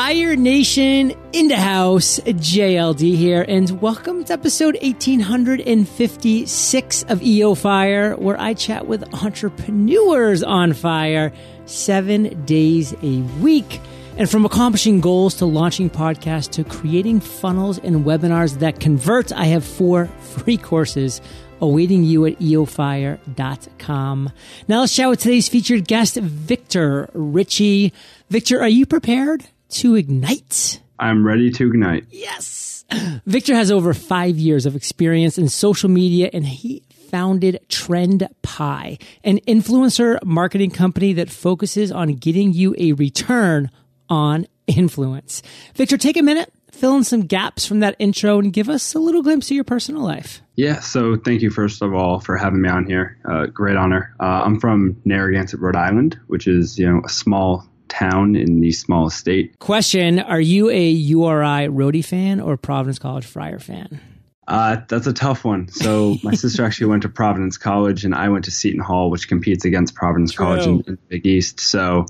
Fire Nation in the house, JLD here, and welcome to episode 1856 of EO Fire, where I chat with entrepreneurs on fire seven days a week. And from accomplishing goals to launching podcasts to creating funnels and webinars that convert, I have four free courses awaiting you at eofire.com. Now let's chat with today's featured guest, Victor Ricci. Victor, are you prepared to ignite? I'm ready to ignite. Yes. Victor has over five years of experience in social media and he founded Trend Pie, an influencer marketing company that focuses on getting you a return on influence. Victor, take a minute, fill in some gaps from that intro, and give us a little glimpse of your personal life. Yeah, so thank you first of all for having me on here. Uh, great honor. Uh, I'm from Narragansett, Rhode Island, which is you know a small town in the small state. Question: Are you a URI Rhody fan or Providence College Friar fan? Uh, that's a tough one. So my sister actually went to Providence College, and I went to Seton Hall, which competes against Providence True. College in, in Big East. So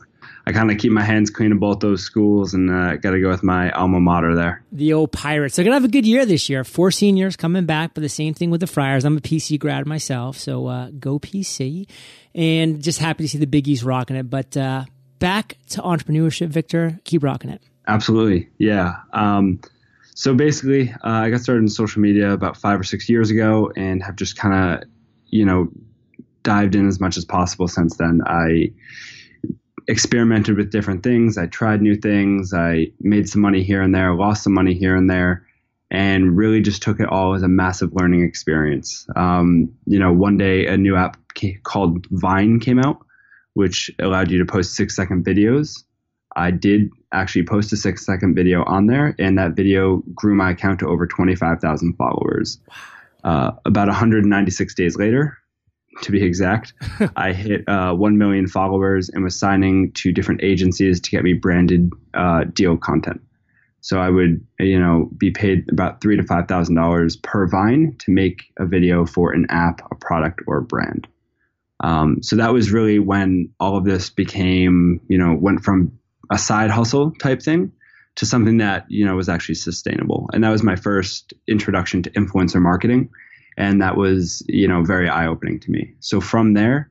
I kind of keep my hands clean of both those schools, and uh, got to go with my alma mater there. The old Pirates. They're gonna have a good year this year. Four seniors coming back, but the same thing with the Friars. I'm a PC grad myself, so uh, go PC, and just happy to see the Big East rocking it. But uh, back to entrepreneurship, Victor. Keep rocking it. Absolutely, yeah. Um, so basically, uh, I got started in social media about five or six years ago, and have just kind of, you know, dived in as much as possible since then. I experimented with different things. I tried new things. I made some money here and there, lost some money here and there, and really just took it all as a massive learning experience. Um, you know, one day a new app ca- called Vine came out, which allowed you to post six second videos. I did actually post a six second video on there, and that video grew my account to over 25,000 followers. Uh, about 196 days later, to be exact, I hit uh, 1 million followers and was signing to different agencies to get me branded uh, deal content. So I would, you know, be paid about three to five thousand dollars per Vine to make a video for an app, a product, or a brand. Um, so that was really when all of this became, you know, went from a side hustle type thing to something that you know was actually sustainable. And that was my first introduction to influencer marketing, and that was you know very eye opening to me. So from there,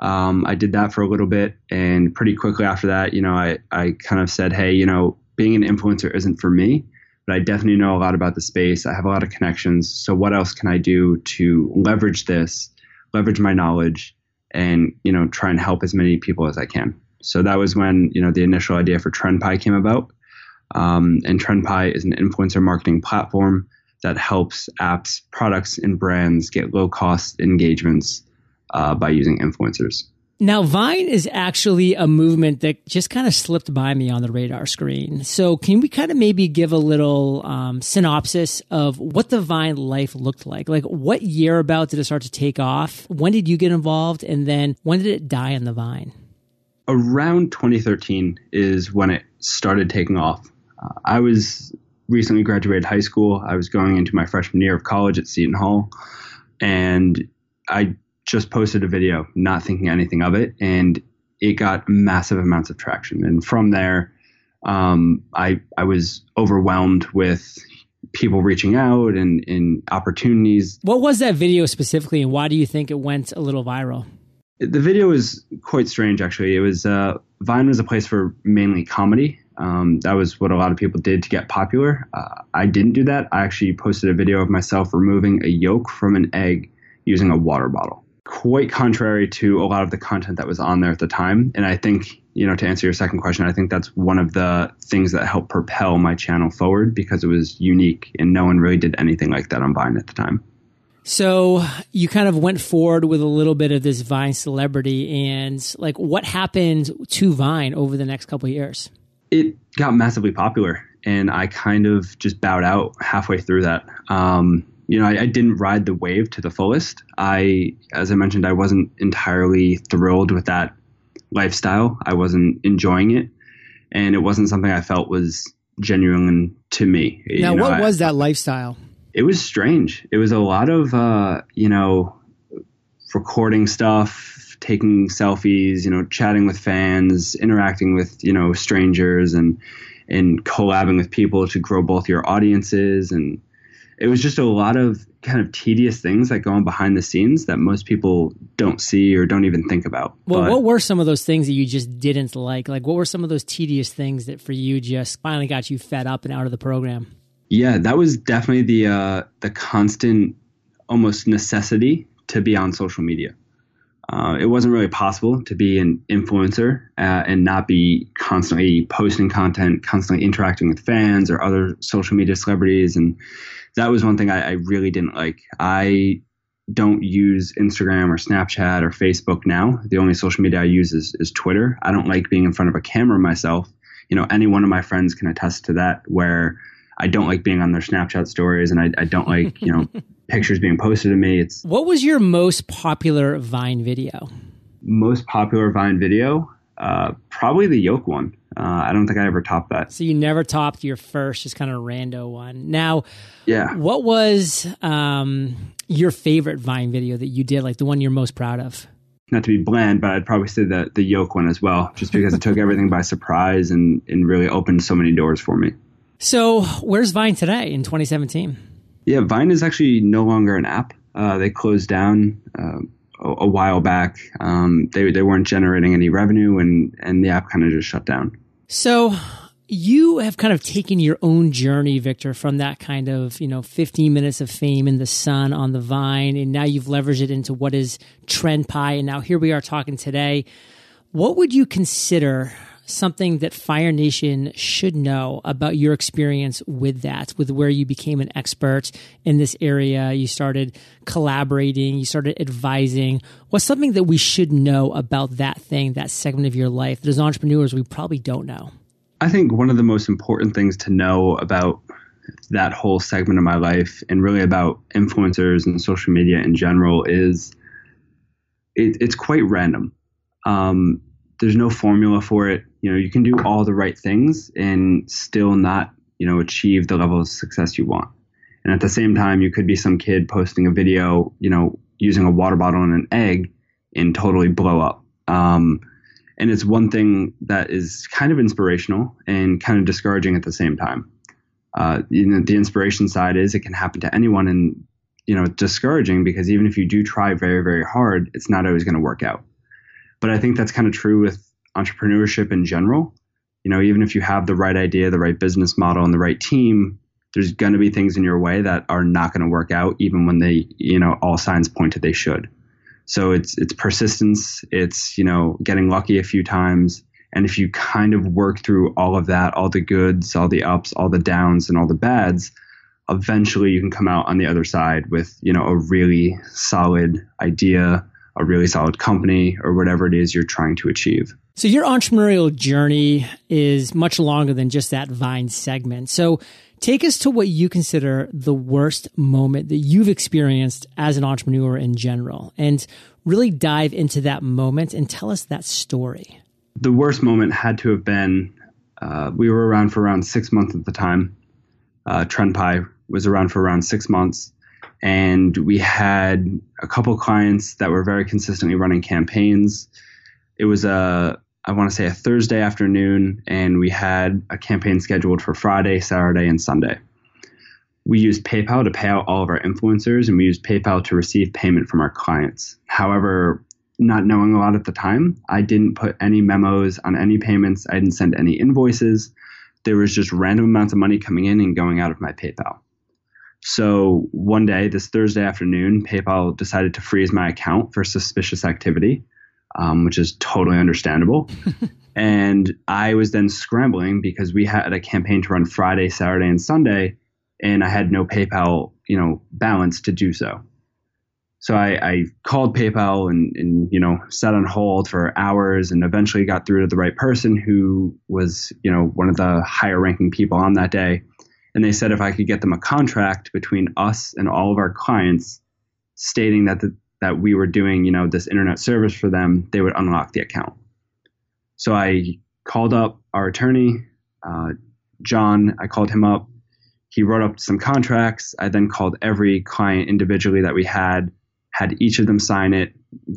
um, I did that for a little bit, and pretty quickly after that, you know, I I kind of said, hey, you know, being an influencer isn't for me. But I definitely know a lot about the space. I have a lot of connections. So what else can I do to leverage this, leverage my knowledge, and you know try and help as many people as I can. So that was when you know the initial idea for TrendPie came about. Um, and TrendPie is an influencer marketing platform that helps apps, products, and brands get low cost engagements uh, by using influencers. Now, Vine is actually a movement that just kind of slipped by me on the radar screen. So, can we kind of maybe give a little um, synopsis of what the Vine life looked like? Like, what year about did it start to take off? When did you get involved? And then when did it die on the Vine? Around 2013 is when it started taking off. Uh, I was recently graduated high school. I was going into my freshman year of college at Seton Hall, and I just posted a video, not thinking anything of it, and it got massive amounts of traction. And from there, um, I I was overwhelmed with people reaching out and, and opportunities. What was that video specifically, and why do you think it went a little viral? The video was quite strange, actually. It was uh, Vine was a place for mainly comedy. Um, that was what a lot of people did to get popular. Uh, I didn't do that. I actually posted a video of myself removing a yolk from an egg using a water bottle. Quite contrary to a lot of the content that was on there at the time. And I think, you know, to answer your second question, I think that's one of the things that helped propel my channel forward because it was unique and no one really did anything like that on Vine at the time. So you kind of went forward with a little bit of this Vine celebrity and like what happened to Vine over the next couple of years? It got massively popular and I kind of just bowed out halfway through that. Um, you know, I, I, didn't ride the wave to the fullest. I, as I mentioned, I wasn't entirely thrilled with that lifestyle. I wasn't enjoying it, and it wasn't something I felt was genuine to me. Now, you know, what I, was that lifestyle? It was strange. It was a lot of, uh, you know, recording stuff, taking selfies, you know, chatting with fans, interacting with, you know, strangers, and and collabing with people to grow both your audiences and it was just a lot of kind of tedious things that go on behind the scenes that most people don't see or don't even think about. Well, but, what were some of those things that you just didn't like? Like, what were some of those tedious things that for you just finally got you fed up and out of the program? Yeah, that was definitely the uh, the constant, almost necessity to be on social media. Uh, it wasn't really possible to be an influencer uh, and not be constantly posting content, constantly interacting with fans or other social media celebrities. And that was one thing I, I really didn't like. I don't use Instagram or Snapchat or Facebook now. The only social media I use is, is Twitter. I don't like being in front of a camera myself. You know, any one of my friends can attest to that where I don't like being on their Snapchat stories and I, I don't like, you know, pictures being posted to me. It's What was your most popular Vine video? Most popular Vine video? Uh, probably the yolk one. Uh, I don't think I ever topped that. So you never topped your first, just kind of rando one. Now, yeah. What was um, your favorite Vine video that you did, like the one you're most proud of? Not to be bland, but I'd probably say the the yolk one as well, just because it took everything by surprise and and really opened so many doors for me. So, where's Vine today in 2017? Yeah, Vine is actually no longer an app. Uh, they closed down uh, a, a, while back. Um, they they weren't generating any revenue, and and the app kind of just shut down. So you have kind of taken your own journey, Victor, from that kind of, you know, 15 minutes of fame in the sun on the vine, and now you've leveraged it into what is TrendPie, and now here we are talking today. What would you consider something that Fire Nation should know about your experience with that, with where you became an expert in this area? You started collaborating, you started advising. What's something that we should know about that thing, that segment of your life that as entrepreneurs we probably don't know? I think one of the most important things to know about that whole segment of my life and really about influencers and social media in general is it, it's quite random. Um, there's no formula for it. You know, you can do all the right things and still not, you know, achieve the level of success you want. And at the same time, you could be some kid posting a video, you know, using a water bottle and an egg and totally blow up. Um, and it's one thing that is kind of inspirational and kind of discouraging at the same time. Uh, you know, the inspiration side is it can happen to anyone, and you know, it's discouraging because even if you do try very, very hard, it's not always going to work out. But I think that's kind of true with entrepreneurship in general. You know, even if you have the right idea, the right business model, and the right team, there's going to be things in your way that are not going to work out, even when they, you know, all signs point to they should. So it's it's persistence. It's you know getting lucky a few times, and if you kind of work through all of that, all the goods, all the ups, all the downs, and all the bads, eventually you can come out on the other side with you know a really solid idea, a really solid company, or whatever it is you're trying to achieve. So your entrepreneurial journey is much longer than just that Vine segment. So Take us to what you consider the worst moment that you've experienced as an entrepreneur in general and really dive into that moment and tell us that story. The worst moment had to have been uh, we were around for around six months at the time. Uh, TrendPie was around for around six months. And we had a couple clients that were very consistently running campaigns. It was a I want to say a Thursday afternoon, and we had a campaign scheduled for Friday, Saturday, and Sunday. We used PayPal to pay out all of our influencers, and we used PayPal to receive payment from our clients. However, not knowing a lot at the time, I didn't put any memos on any payments. I didn't send any invoices. There was just random amounts of money coming in and going out of my PayPal. So one day, this Thursday afternoon, PayPal decided to freeze my account for suspicious activity um, which is totally understandable. and I was then scrambling because we had a campaign to run Friday, Saturday, and Sunday, and I had no PayPal, you know, balance to do so. So I, I called PayPal and, and, you know, sat on hold for hours and eventually got through to the right person who was, you know, one of the higher ranking people on that day. And they said if I could get them a contract between us and all of our clients stating that the, that we were doing, you know, this internet service for them, they would unlock the account. So I called up our attorney, uh, John. I called him up. He wrote up some contracts. I then called every client individually that we had, had each of them sign it,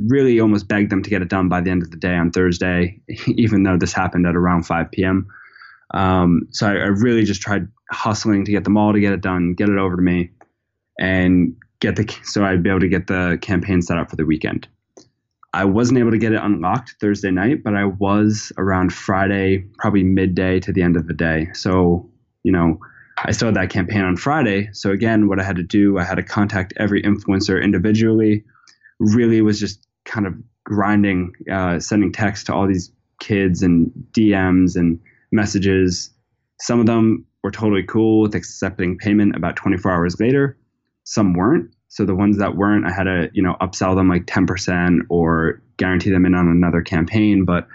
really almost begged them to get it done by the end of the day on Thursday, even though this happened at around 5 p.m. Um, so I, I really just tried hustling to get them all to get it done, get it over to me, and get the so I'd be able to get the campaign set up for the weekend. I wasn't able to get it unlocked Thursday night, but I was around Friday, probably midday to the end of the day. So, you know, I started that campaign on Friday. So again, what I had to do, I had to contact every influencer individually. Really was just kind of grinding, uh, sending text to all these kids and DMs and messages. Some of them were totally cool with accepting payment about 24 hours later. Some weren't. So the ones that weren't, I had to, you know, upsell them like 10% or guarantee them in on another campaign. But,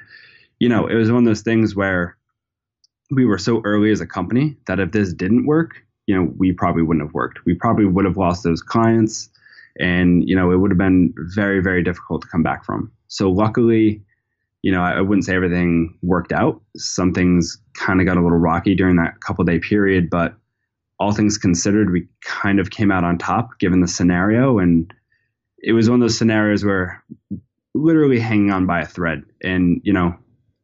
you know, it was one of those things where we were so early as a company that if this didn't work, you know, we probably wouldn't have worked. We probably would have lost those clients and, you know, it would have been very, very difficult to come back from. So luckily, you know, I, wouldn't say everything worked out. Some things kind of got a little rocky during that couple day period, but all things considered, we kind of came out on top given the scenario. And it was one of those scenarios where literally hanging on by a thread. And, you know,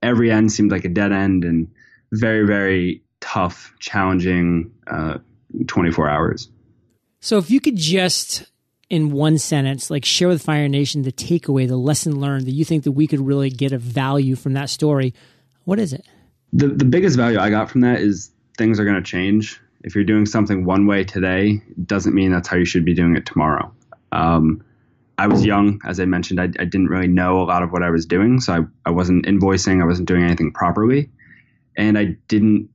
every end seemed like a dead end and very, very tough, challenging uh, 24 hours. So if you could just in one sentence, like share with Fire Nation the takeaway, the lesson learned that you think that we could really get a value from that story, what is it? The the biggest value I got from that is things are going to change if you're doing something one way today, doesn't mean that's how you should be doing it tomorrow. Um, I was young, as I mentioned. I, I, didn't really know a lot of what I was doing, so I, I wasn't invoicing. I wasn't doing anything properly, and I didn't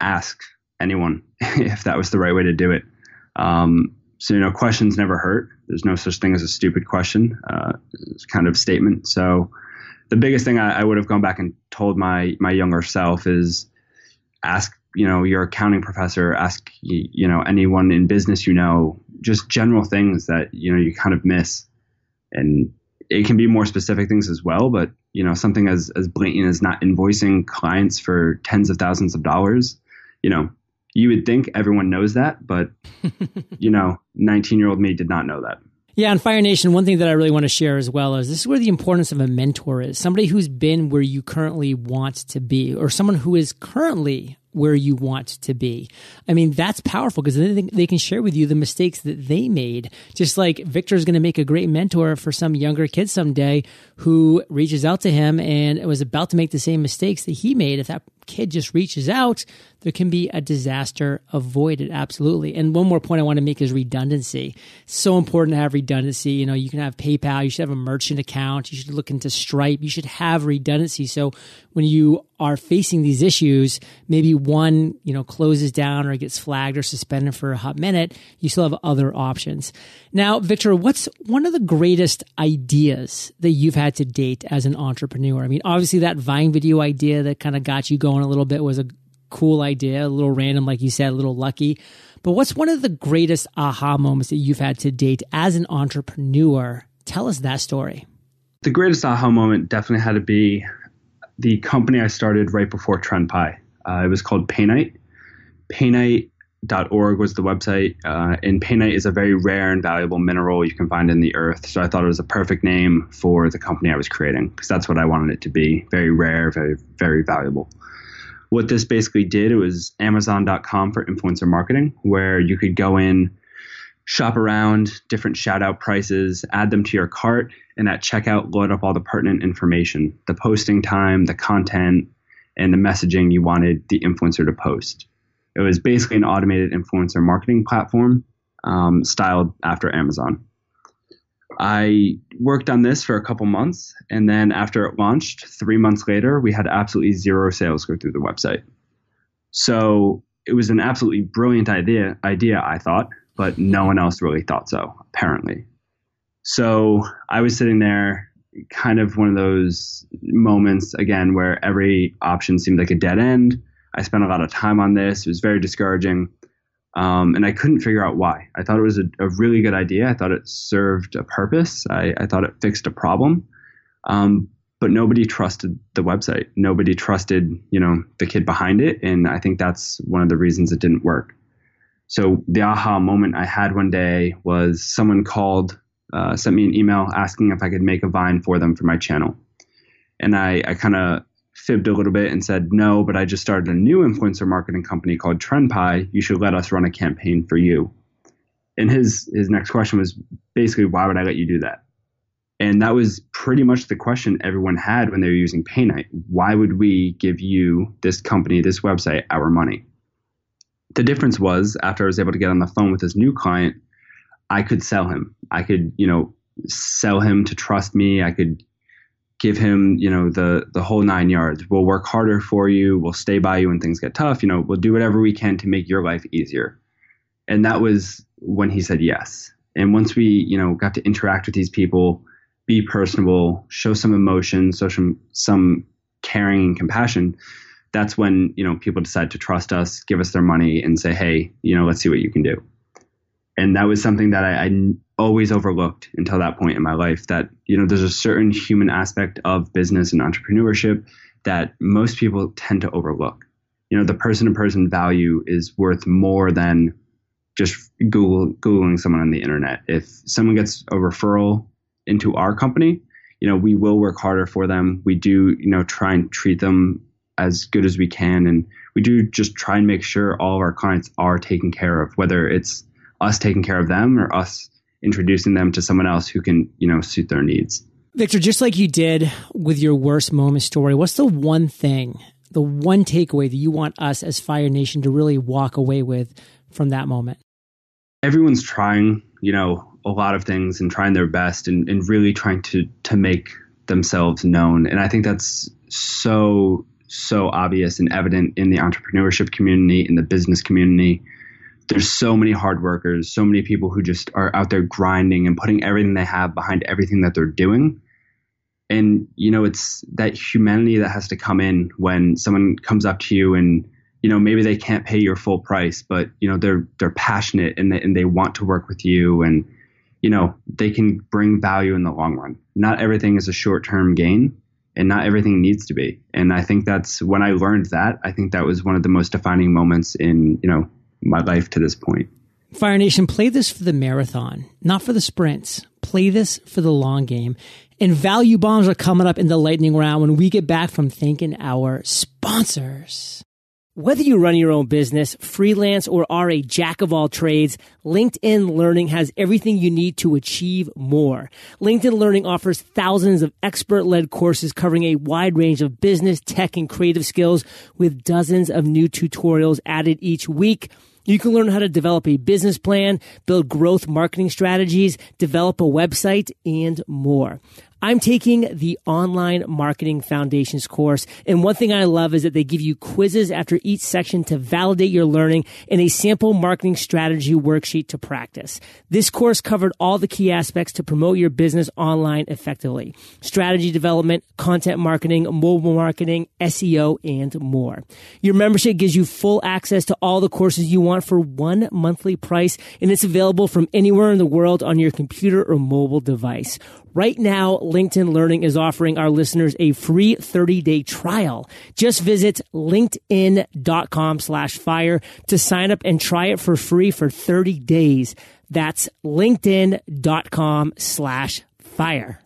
ask anyone if that was the right way to do it. Um, so you know, questions never hurt. There's no such thing as a stupid question. Uh, kind of statement. So the biggest thing I, I would have gone back and told my my younger self is ask you know your accounting professor ask you know anyone in business you know just general things that you know you kind of miss and it can be more specific things as well but you know something as as blatant as not invoicing clients for tens of thousands of dollars you know you would think everyone knows that but you know 19 year old me did not know that yeah, on Fire Nation, one thing that I really want to share as well is this is where the importance of a mentor is. Somebody who's been where you currently want to be, or someone who is currently where you want to be. I mean, that's powerful because then they can share with you the mistakes that they made. Just like Victor is going to make a great mentor for some younger kid someday who reaches out to him and was about to make the same mistakes that he made. If that kid just reaches out, there can be a disaster avoided. Absolutely. And one more point I want to make is redundancy. It's So important to have redundancy. You know, you can have PayPal, you should have a merchant account, you should look into Stripe, you should have redundancy. So when you are facing these issues, maybe one, you know, closes down or gets flagged or suspended for a hot minute, you still have other options. Now, Victor, what's one of the greatest ideas that you've had to date as an entrepreneur? I mean, obviously that Vine video idea that kind of got you going a little bit was a cool idea, a little random, like you said, a little lucky. But what's one of the greatest aha moments that you've had to date as an entrepreneur? Tell us that story. The greatest aha moment definitely had to be the company I started right before TrendPie. Uh, it was called Painite. Painite.org was the website, uh, and painite is a very rare and valuable mineral you can find in the earth. So I thought it was a perfect name for the company I was creating because that's what I wanted it to be very rare, very, very valuable. What this basically did, it was Amazon.com for influencer marketing, where you could go in, shop around different shout out prices, add them to your cart, and at checkout, load up all the pertinent information the posting time, the content, and the messaging you wanted the influencer to post. It was basically an automated influencer marketing platform um, styled after Amazon. I worked on this for a couple months, and then after it launched, three months later, we had absolutely zero sales go through the website. So it was an absolutely brilliant idea, idea I thought, but no one else really thought so, apparently. So I was sitting there, kind of one of those moments again where every option seemed like a dead end. I spent a lot of time on this. It was very discouraging. Um, and I couldn't figure out why. I thought it was a, a, really good idea. I thought it served a purpose. I, I thought it fixed a problem. Um, but nobody trusted the website. Nobody trusted, you know, the kid behind it. And I think that's one of the reasons it didn't work. So the aha moment I had one day was someone called, uh, sent me an email asking if I could make a vine for them for my channel. And I, I kind of fibbed a little bit and said, no, but I just started a new influencer marketing company called TrendPie. You should let us run a campaign for you. And his, his next question was basically, why would I let you do that? And that was pretty much the question everyone had when they were using Painite. Why would we give you, this company, this website, our money? The difference was after I was able to get on the phone with this new client, I could sell him. I could, you know, sell him to trust me. I could give him, you know, the the whole nine yards. We'll work harder for you. We'll stay by you when things get tough. You know, we'll do whatever we can to make your life easier. And that was when he said yes. And once we, you know, got to interact with these people, be personable, show some emotion, show some some caring and compassion, that's when, you know, people decide to trust us, give us their money and say, "Hey, you know, let's see what you can do." And that was something that I, I always overlooked until that point in my life that you know there's a certain human aspect of business and entrepreneurship that most people tend to overlook. You know the person to person value is worth more than just google googling someone on the internet. If someone gets a referral into our company you know we will work harder for them. We do you know try and treat them as good as we can and we do just try and make sure all of our clients are taken care of whether it's us taking care of them or us introducing them to someone else who can, you know, suit their needs. Victor, just like you did with your worst moment story, what's the one thing, the one takeaway that you want us as Fire Nation to really walk away with from that moment? Everyone's trying, you know, a lot of things and trying their best and, and really trying to to make themselves known. And I think that's so so obvious and evident in the entrepreneurship community, in the business community there's so many hard workers, so many people who just are out there grinding and putting everything they have behind everything that they're doing. And you know, it's that humanity that has to come in when someone comes up to you and you know maybe they can't pay your full price, but you know they're they're passionate and they, and they want to work with you and you know they can bring value in the long run. Not everything is a short term gain, and not everything needs to be. And I think that's when I learned that. I think that was one of the most defining moments in you know my life to this point. Fire Nation, play this for the marathon, not for the sprints. Play this for the long game. And value bombs are coming up in the lightning round when we get back from thanking our sponsors. Whether you run your own business, freelance, or are a jack of all trades, LinkedIn Learning has everything you need to achieve more. LinkedIn Learning offers thousands of expert-led courses covering a wide range of business, tech, and creative skills with dozens of new tutorials added each week. You can learn how to develop a business plan, build growth marketing strategies, develop a website, and more. I'm taking the online marketing foundations course. And one thing I love is that they give you quizzes after each section to validate your learning and a sample marketing strategy worksheet to practice. This course covered all the key aspects to promote your business online effectively. Strategy development, content marketing, mobile marketing, SEO, and more. Your membership gives you full access to all the courses you want for one monthly price, and it's available from anywhere in the world on your computer or mobile device. Right now, LinkedIn Learning is offering our listeners a free 30 day trial. Just visit linkedin.com slash fire to sign up and try it for free for 30 days. That's linkedin.com slash fire.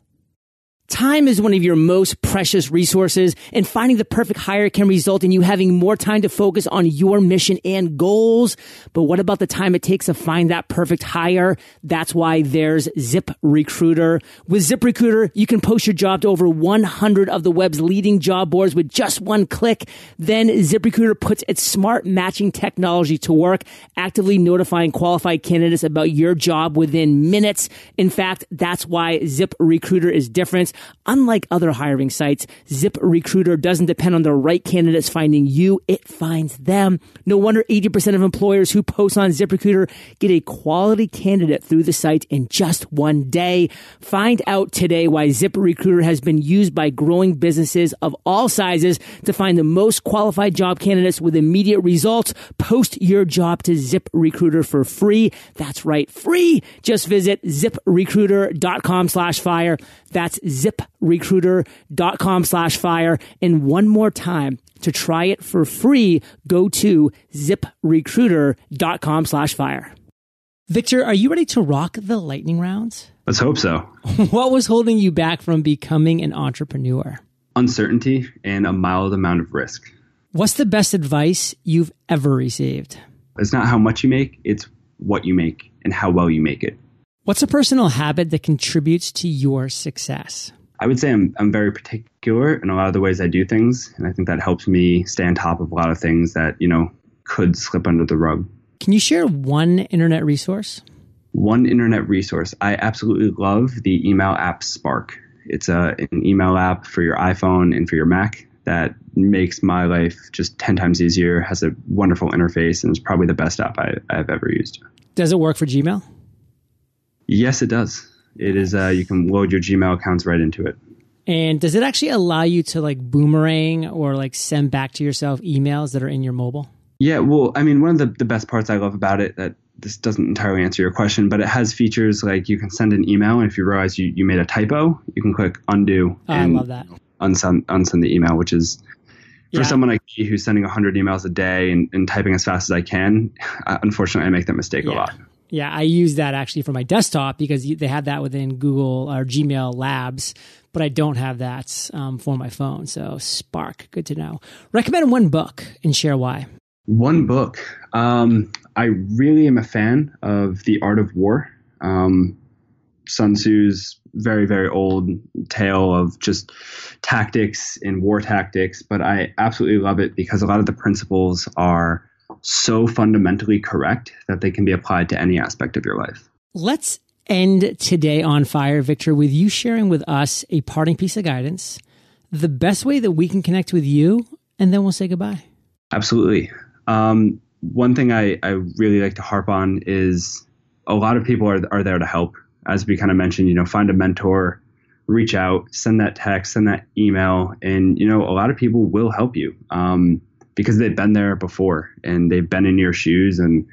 Time is one of your most precious resources and finding the perfect hire can result in you having more time to focus on your mission and goals. But what about the time it takes to find that perfect hire? That's why there's Zip Recruiter. With Zip Recruiter, you can post your job to over 100 of the web's leading job boards with just one click. Then Zip Recruiter puts its smart matching technology to work, actively notifying qualified candidates about your job within minutes. In fact, that's why Zip Recruiter is different. Unlike other hiring sites, ZipRecruiter doesn't depend on the right candidates finding you, it finds them. No wonder 80% of employers who post on ZipRecruiter get a quality candidate through the site in just one day. Find out today why ZipRecruiter has been used by growing businesses of all sizes to find the most qualified job candidates with immediate results. Post your job to ZipRecruiter for free. That's right, free. Just visit ziprecruiter.com slash fire. That's ziprecruiter.com slash fire. And one more time, to try it for free, go to ziprecruiter.com slash fire. Victor, are you ready to rock the lightning rounds? Let's hope so. what was holding you back from becoming an entrepreneur? uncertainty and a mild amount of risk. What's the best advice you've ever received? It's not how much you make, it's what you make and how well you make it. What's a personal habit that contributes to your success? I would say I'm, I'm very particular in a lot of the ways I do things. And I think that helps me stay on top of a lot of things that, you know, could slip under the rug. Can you share one internet resource? One internet resource. I absolutely love the email app Spark. It's a, an email app for your iPhone and for your Mac that makes my life just 10 times easier, has a wonderful interface, and is probably the best app I, have ever used. Does it work for Gmail? Yes, it does. It is. Uh, you can load your Gmail accounts right into it. And does it actually allow you to like boomerang or like send back to yourself emails that are in your mobile? Yeah, well, I mean, one of the, the best parts I love about it that this doesn't entirely answer your question, but it has features like you can send an email, and if you realize you, you made a typo, you can click undo. Oh, and I love that. Unsend, unsend the email, which is for yeah. someone like me who's sending 100 emails a day and, and typing as fast as I can, uh, unfortunately, I make that mistake yeah. a lot. Yeah, I use that actually for my desktop because they have that within Google or Gmail Labs, but I don't have that um, for my phone. So Spark, good to know. Recommend one book and share why. One book. Um, I really am a fan of The Art of War. Um, Sun Tzu's very, very old tale of just tactics and war tactics, but I absolutely love it because a lot of the principles are so fundamentally correct that they can be applied to any aspect of your life. Let's end today on fire, Victor, with you sharing with us a parting piece of guidance, the best way that we can connect with you, and then we'll say goodbye. Absolutely. Um, one thing I, I really like to harp on is a lot of people are, are there to help. As we kind of mentioned, you know, find a mentor, reach out, send that text, send that email, and you know, a lot of people will help you. Um, because they've been there before and they've been in your shoes and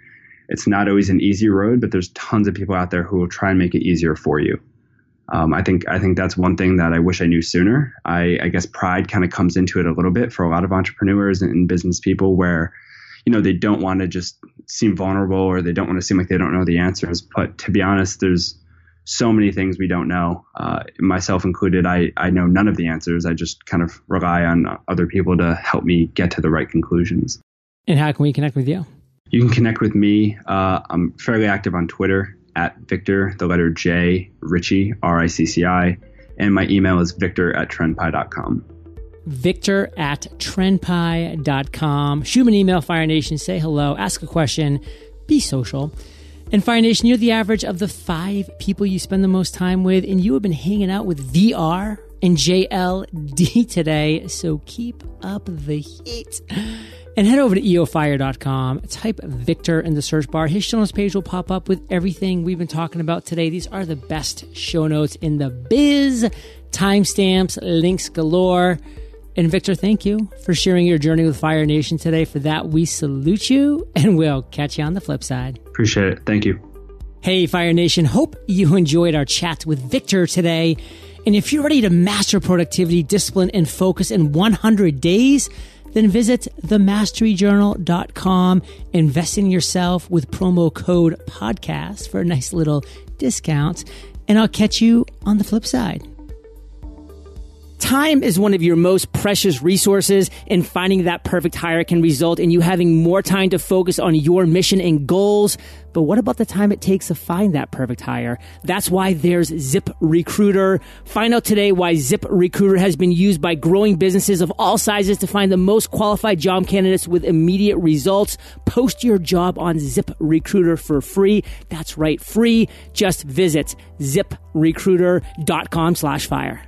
it's not always an easy road, but there's tons of people out there who will try and make it easier for you. Um, I think I think that's one thing that I wish I knew sooner. I, I guess pride kind of comes into it a little bit for a lot of entrepreneurs and, and business people, where you know they don't want to just seem vulnerable or they don't want to seem like they don't know the answers. But to be honest, there's so many things we don't know, uh, myself included. I, I know none of the answers. I just kind of rely on other people to help me get to the right conclusions. And how can we connect with you? You can connect with me. Uh, I'm fairly active on Twitter at Victor, the letter J, Ricci, R I C C I. And my email is victor at trendpie.com. Victor at trendpie.com. Shoot me an email, Fire Nation. Say hello, ask a question, be social. And Fire Nation, you're the average of the five people you spend the most time with, and you have been hanging out with VR and JLD today. So keep up the heat. And head over to eofire.com, type Victor in the search bar. His show notes page will pop up with everything we've been talking about today. These are the best show notes in the biz. Timestamps, links galore. And Victor, thank you for sharing your journey with Fire Nation today. For that, we salute you and we'll catch you on the flip side. Appreciate it. Thank you. Hey, Fire Nation. Hope you enjoyed our chat with Victor today. And if you're ready to master productivity, discipline, and focus in 100 days, then visit themasteryjournal.com. Invest in yourself with promo code podcast for a nice little discount. And I'll catch you on the flip side. Time is one of your most precious resources, and finding that perfect hire can result in you having more time to focus on your mission and goals. But what about the time it takes to find that perfect hire? That's why there's Zip Recruiter. Find out today why Zip Recruiter has been used by growing businesses of all sizes to find the most qualified job candidates with immediate results. Post your job on Zip Recruiter for free. That's right, free. Just visit ziprecruiter.com slash fire.